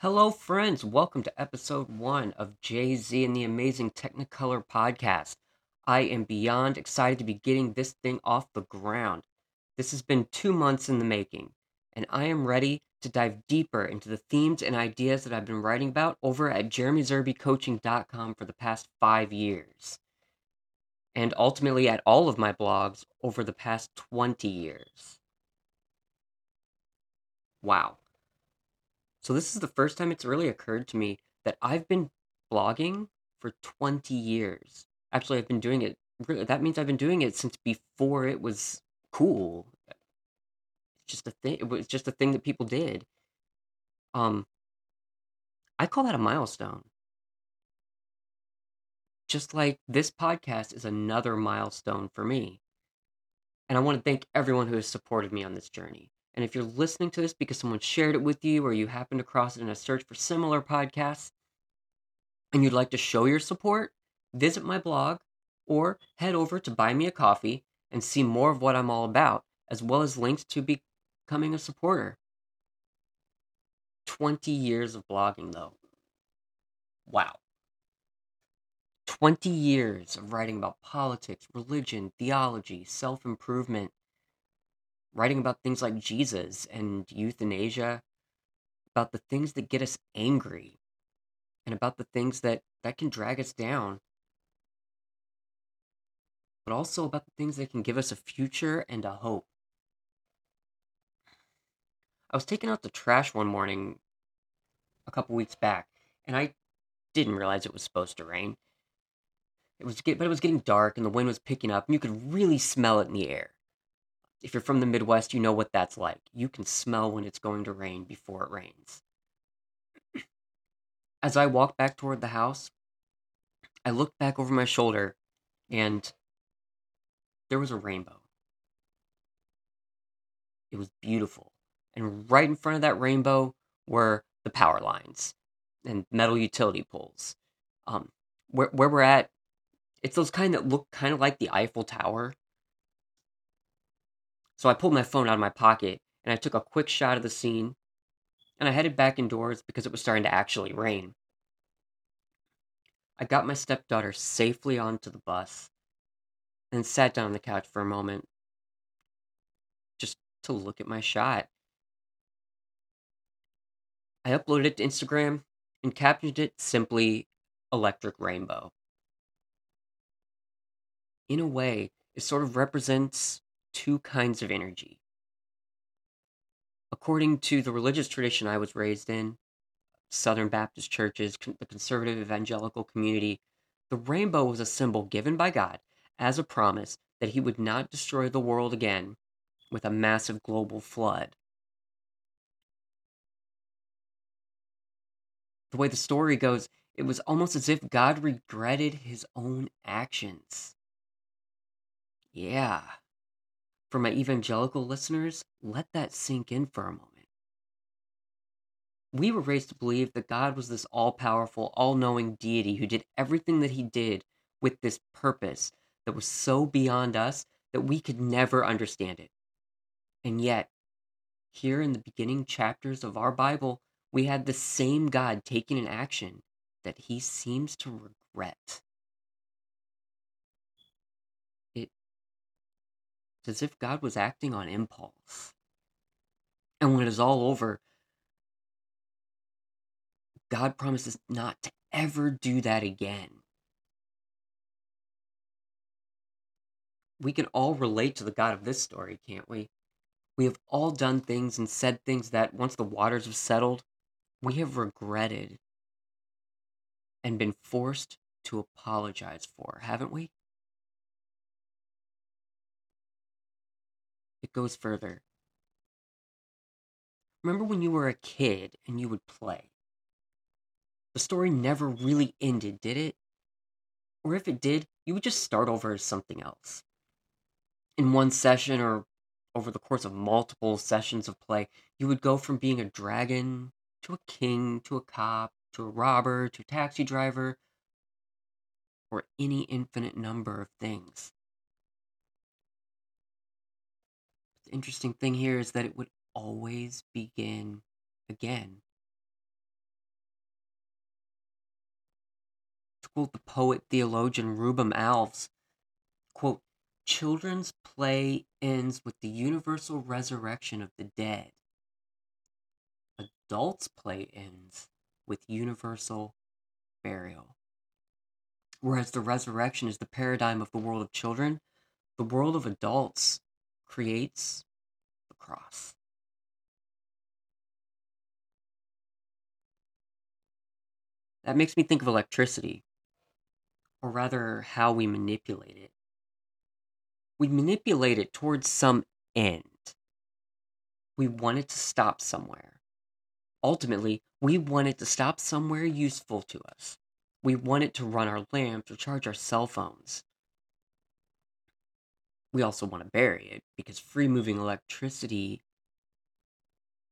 Hello, friends. Welcome to episode one of JZ and the Amazing Technicolor podcast. I am beyond excited to be getting this thing off the ground. This has been two months in the making, and I am ready to dive deeper into the themes and ideas that I've been writing about over at jeremyzerbycoaching.com for the past five years, and ultimately at all of my blogs over the past 20 years. Wow. So this is the first time it's really occurred to me that I've been blogging for 20 years. Actually, I've been doing it. That means I've been doing it since before it was cool. It's just a thing. It was just a thing that people did. Um, I call that a milestone. Just like this podcast is another milestone for me. And I want to thank everyone who has supported me on this journey. And if you're listening to this because someone shared it with you or you happened across it in a search for similar podcasts and you'd like to show your support, visit my blog or head over to Buy Me a Coffee and see more of what I'm all about, as well as links to becoming a supporter. 20 years of blogging, though. Wow. 20 years of writing about politics, religion, theology, self improvement, writing about things like Jesus and euthanasia, about the things that get us angry, and about the things that, that can drag us down, but also about the things that can give us a future and a hope. I was taking out the trash one morning a couple weeks back, and I didn't realize it was supposed to rain. It was get, but it was getting dark and the wind was picking up, and you could really smell it in the air if you're from the Midwest, you know what that's like. You can smell when it's going to rain before it rains. As I walked back toward the house, I looked back over my shoulder and there was a rainbow. It was beautiful. And right in front of that rainbow were the power lines and metal utility poles. Um, where, where we're at, it's those kind that look kind of like the Eiffel Tower, so I pulled my phone out of my pocket and I took a quick shot of the scene and I headed back indoors because it was starting to actually rain. I got my stepdaughter safely onto the bus and sat down on the couch for a moment just to look at my shot. I uploaded it to Instagram and captioned it simply Electric Rainbow. In a way, it sort of represents two kinds of energy. According to the religious tradition I was raised in, Southern Baptist churches, the conservative evangelical community, the rainbow was a symbol given by God as a promise that he would not destroy the world again with a massive global flood. The way the story goes, it was almost as if God regretted his own actions. Yeah, for my evangelical listeners, let that sink in for a moment. We were raised to believe that God was this all powerful, all knowing deity who did everything that he did with this purpose that was so beyond us that we could never understand it. And yet, here in the beginning chapters of our Bible, we had the same God taking an action that he seems to regret. It's as if God was acting on impulse. And when it is all over, God promises not to ever do that again. We can all relate to the God of this story, can't we? We have all done things and said things that, once the waters have settled, we have regretted and been forced to apologize for, haven't we? Goes further. Remember when you were a kid and you would play? The story never really ended, did it? Or if it did, you would just start over as something else. In one session or over the course of multiple sessions of play, you would go from being a dragon to a king to a cop to a robber to a taxi driver or any infinite number of things. interesting thing here is that it would always begin again. To quote the poet theologian Rubem Alves, quote, children's play ends with the universal resurrection of the dead. Adults' play ends with universal burial. Whereas the resurrection is the paradigm of the world of children, the world of adults creates the cross. That makes me think of electricity, or rather, how we manipulate it. We manipulate it towards some end. We want it to stop somewhere. Ultimately, we want it to stop somewhere useful to us. We want it to run our lamps or charge our cell phones. We also want to bury it because free moving electricity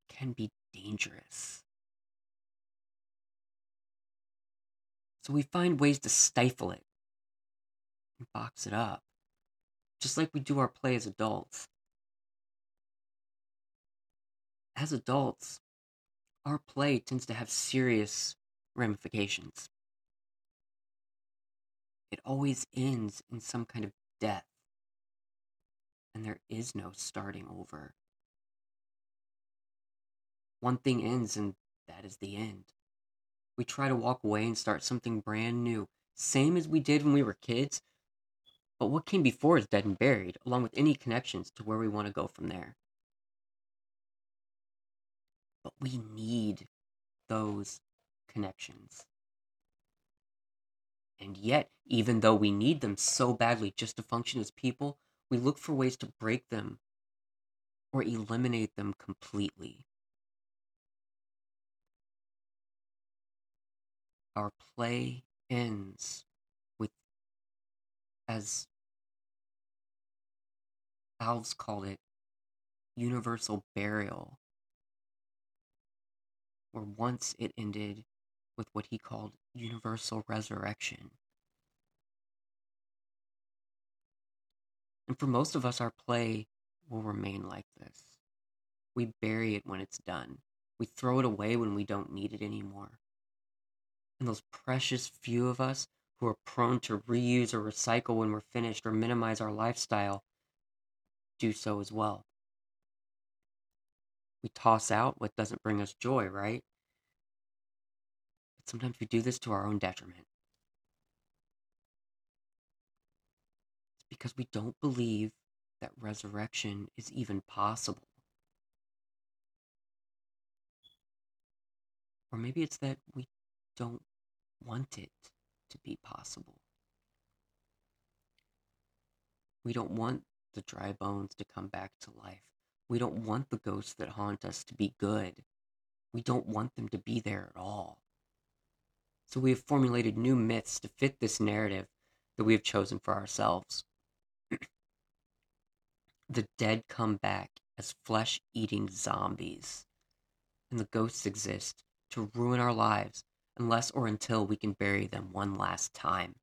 can be dangerous. So we find ways to stifle it and box it up, just like we do our play as adults. As adults, our play tends to have serious ramifications. It always ends in some kind of death, and there is no starting over. One thing ends, and that is the end we try to walk away and start something brand new, same as we did when we were kids. But what came before is dead and buried, along with any connections to where we want to go from there. But we need those connections. And yet, even though we need them so badly just to function as people, we look for ways to break them or eliminate them completely. our play ends with, as Alves called it, universal burial, where once it ended with what he called universal resurrection. And for most of us, our play will remain like this. We bury it when it's done. We throw it away when we don't need it anymore and those precious few of us who are prone to reuse or recycle when we're finished or minimize our lifestyle do so as well. We toss out what doesn't bring us joy, right? But sometimes we do this to our own detriment. Because we don't believe that resurrection is even possible. Or maybe it's that we don't want it to be possible. We don't want the dry bones to come back to life. We don't want the ghosts that haunt us to be good. We don't want them to be there at all. So we have formulated new myths to fit this narrative that we have chosen for ourselves. The dead come back as flesh eating zombies, and the ghosts exist to ruin our lives unless or until we can bury them one last time.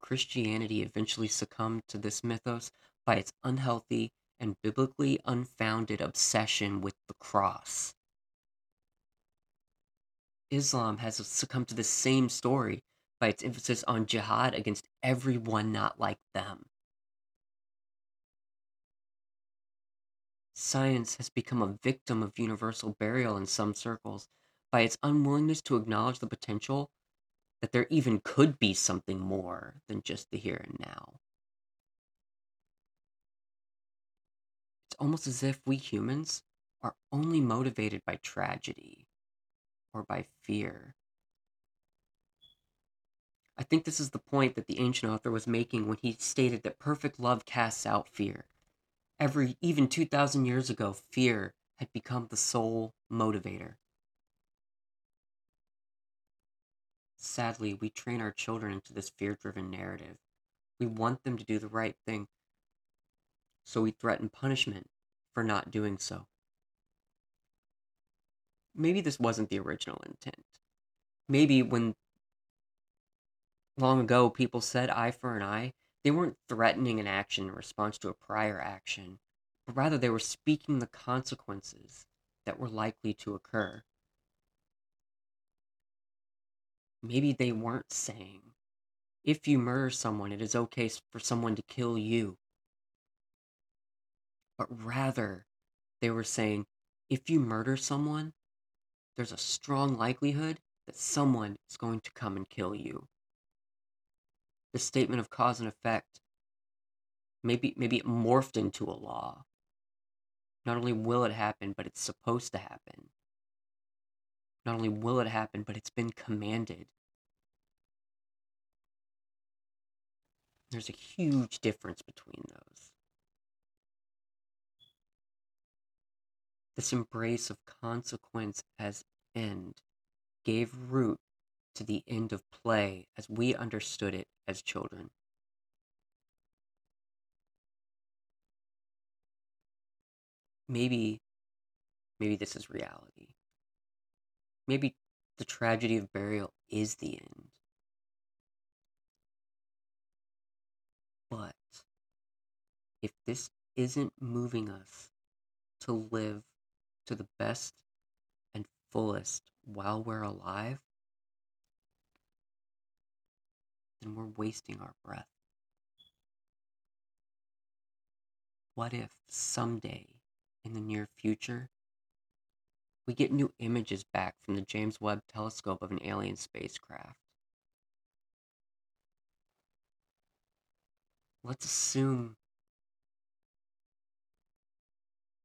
Christianity eventually succumbed to this mythos by its unhealthy and biblically unfounded obsession with the cross. Islam has succumbed to the same story by its emphasis on jihad against everyone not like them. Science has become a victim of universal burial in some circles by its unwillingness to acknowledge the potential that there even could be something more than just the here and now. It's almost as if we humans are only motivated by tragedy or by fear. I think this is the point that the ancient author was making when he stated that perfect love casts out fear. Every even 2000 years ago, fear had become the sole motivator. Sadly, we train our children into this fear-driven narrative. We want them to do the right thing. So we threaten punishment for not doing so. Maybe this wasn't the original intent. Maybe when long ago people said eye for an eye, they weren't threatening an action in response to a prior action, but rather they were speaking the consequences that were likely to occur. maybe they weren't saying, if you murder someone, it is okay for someone to kill you. But rather, they were saying, if you murder someone, there's a strong likelihood that someone is going to come and kill you. The statement of cause and effect, maybe, maybe it morphed into a law. Not only will it happen, but it's supposed to happen. Not only will it happen, but it's been commanded. There's a huge difference between those. This embrace of consequence as end gave root to the end of play as we understood it as children. Maybe, maybe this is reality. Maybe the tragedy of burial is the end. But if this isn't moving us to live to the best and fullest while we're alive, then we're wasting our breath. What if someday in the near future we get new images back from the James Webb telescope of an alien spacecraft? Let's assume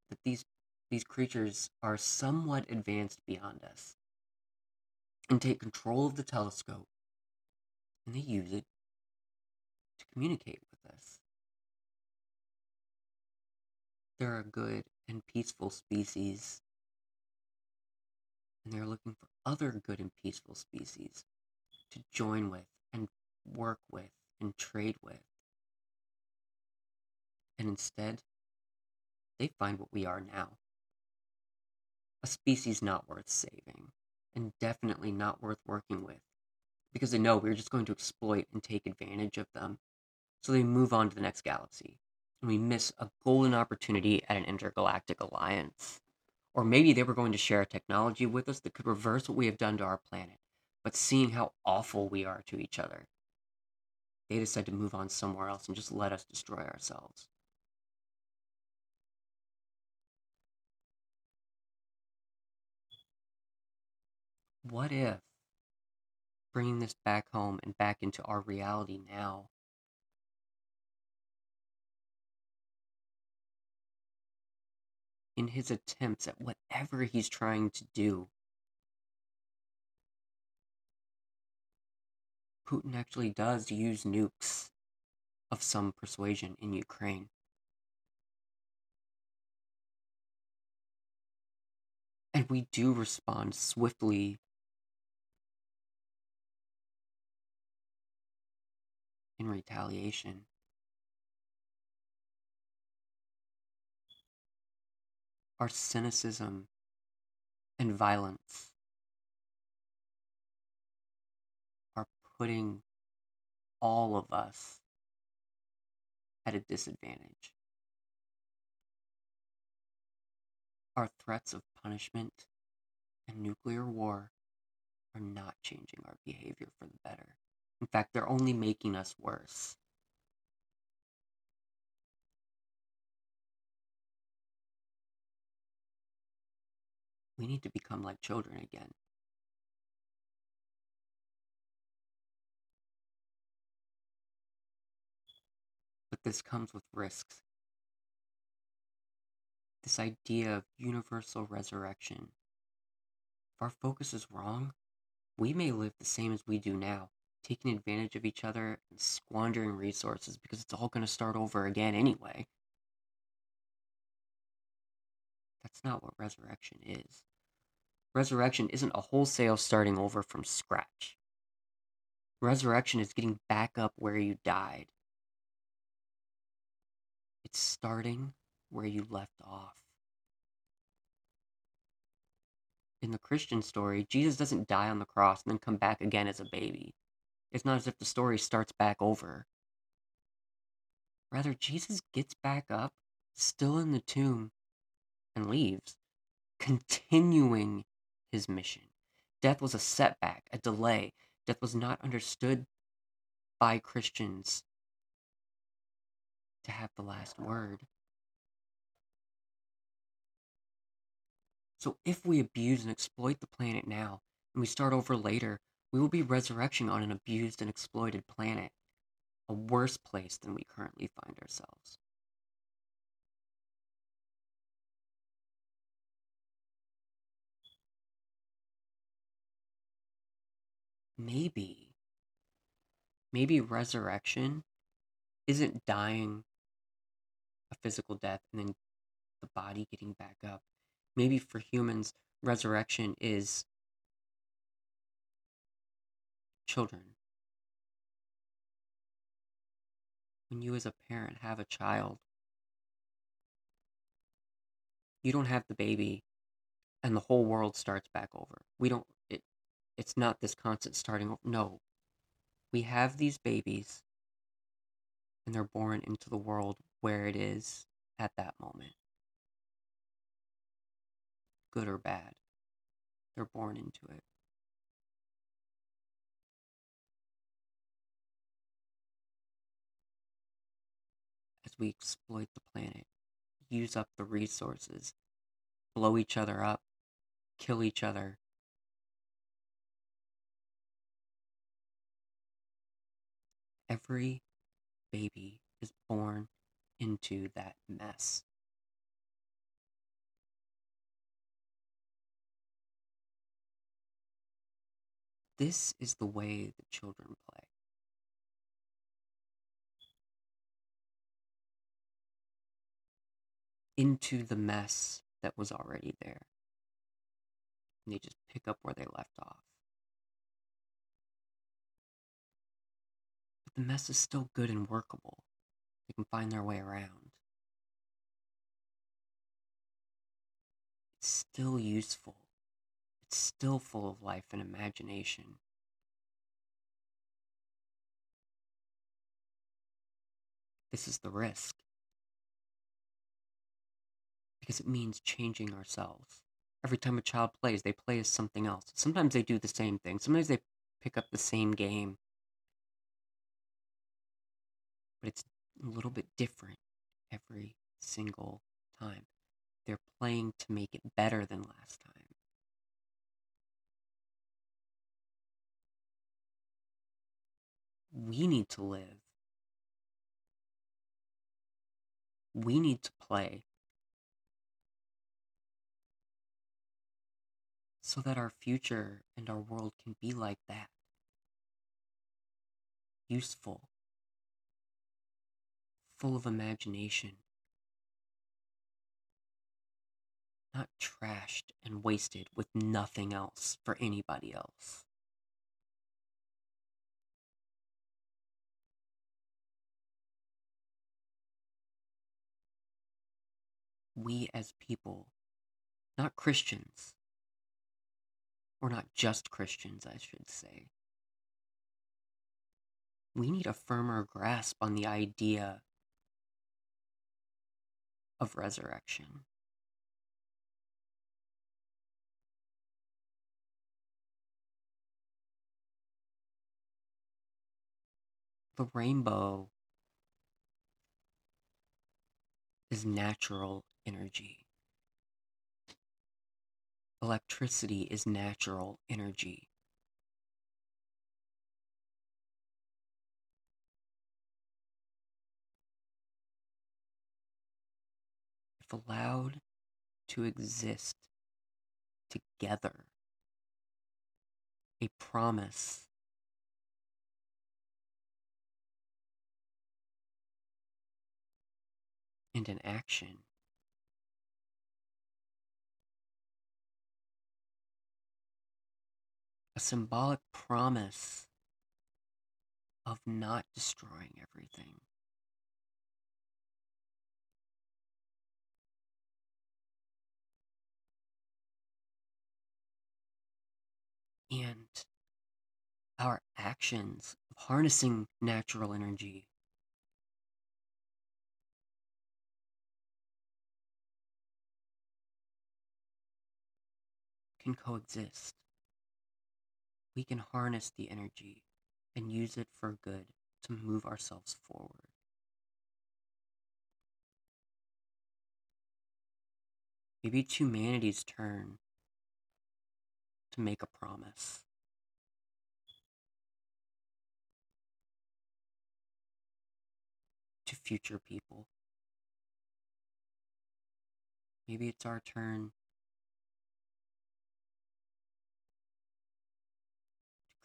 that these these creatures are somewhat advanced beyond us and take control of the telescope and they use it to communicate with us. They're a good and peaceful species, and they're looking for other good and peaceful species to join with and work with and trade with. And instead, they find what we are now a species not worth saving, and definitely not worth working with, because they know we're just going to exploit and take advantage of them. So they move on to the next galaxy, and we miss a golden opportunity at an intergalactic alliance. Or maybe they were going to share a technology with us that could reverse what we have done to our planet, but seeing how awful we are to each other, they decide to move on somewhere else and just let us destroy ourselves. What if bringing this back home and back into our reality now in his attempts at whatever he's trying to do, Putin actually does use nukes of some persuasion in Ukraine. And we do respond swiftly in retaliation. Our cynicism and violence are putting all of us at a disadvantage. Our threats of punishment and nuclear war are not changing our behavior for the better. In fact, they're only making us worse. We need to become like children again. But this comes with risks. This idea of universal resurrection. If our focus is wrong, we may live the same as we do now, taking advantage of each other and squandering resources because it's all going to start over again anyway. That's not what resurrection is. Resurrection isn't a wholesale starting over from scratch. Resurrection is getting back up where you died. It's starting where you left off. In the Christian story, Jesus doesn't die on the cross and then come back again as a baby. It's not as if the story starts back over. Rather, Jesus gets back up, still in the tomb, and leaves, continuing his mission. Death was a setback, a delay. Death was not understood by Christians to have the last word. So if we abuse and exploit the planet now, and we start over later, we will be resurrection on an abused and exploited planet, a worse place than we currently find ourselves. Maybe, maybe resurrection isn't dying a physical death and then the body getting back up. Maybe for humans, resurrection is children. When you, as a parent, have a child, you don't have the baby and the whole world starts back over. We don't, it, it's not this constant starting over. No. We have these babies and they're born into the world where it is at that moment. Good or bad, they're born into it. We exploit the planet, use up the resources, blow each other up, kill each other. Every baby is born into that mess. This is the way the children Into the mess that was already there. And they just pick up where they left off. But the mess is still good and workable. They can find their way around. It's still useful. It's still full of life and imagination. This is the risk. Because it means changing ourselves. Every time a child plays, they play as something else. Sometimes they do the same thing. Sometimes they pick up the same game. But it's a little bit different every single time. They're playing to make it better than last time. We need to live. We need to play so that our future and our world can be like that. Useful, full of imagination, not trashed and wasted with nothing else for anybody else. We as people, not Christians, or not just Christians, I should say, we need a firmer grasp on the idea of resurrection. The rainbow is natural energy. Electricity is natural energy. If allowed to exist together, a promise and an action a symbolic promise of not destroying everything. And our actions of harnessing natural energy can coexist we can harness the energy and use it for good to move ourselves forward. Maybe it's humanity's turn to make a promise. To future people. Maybe it's our turn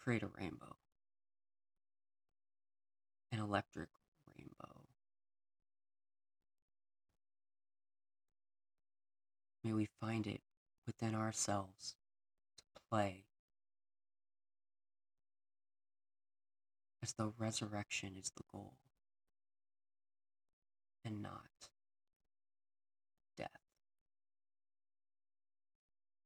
create a rainbow. An electric rainbow. May we find it within ourselves to play as though resurrection is the goal and not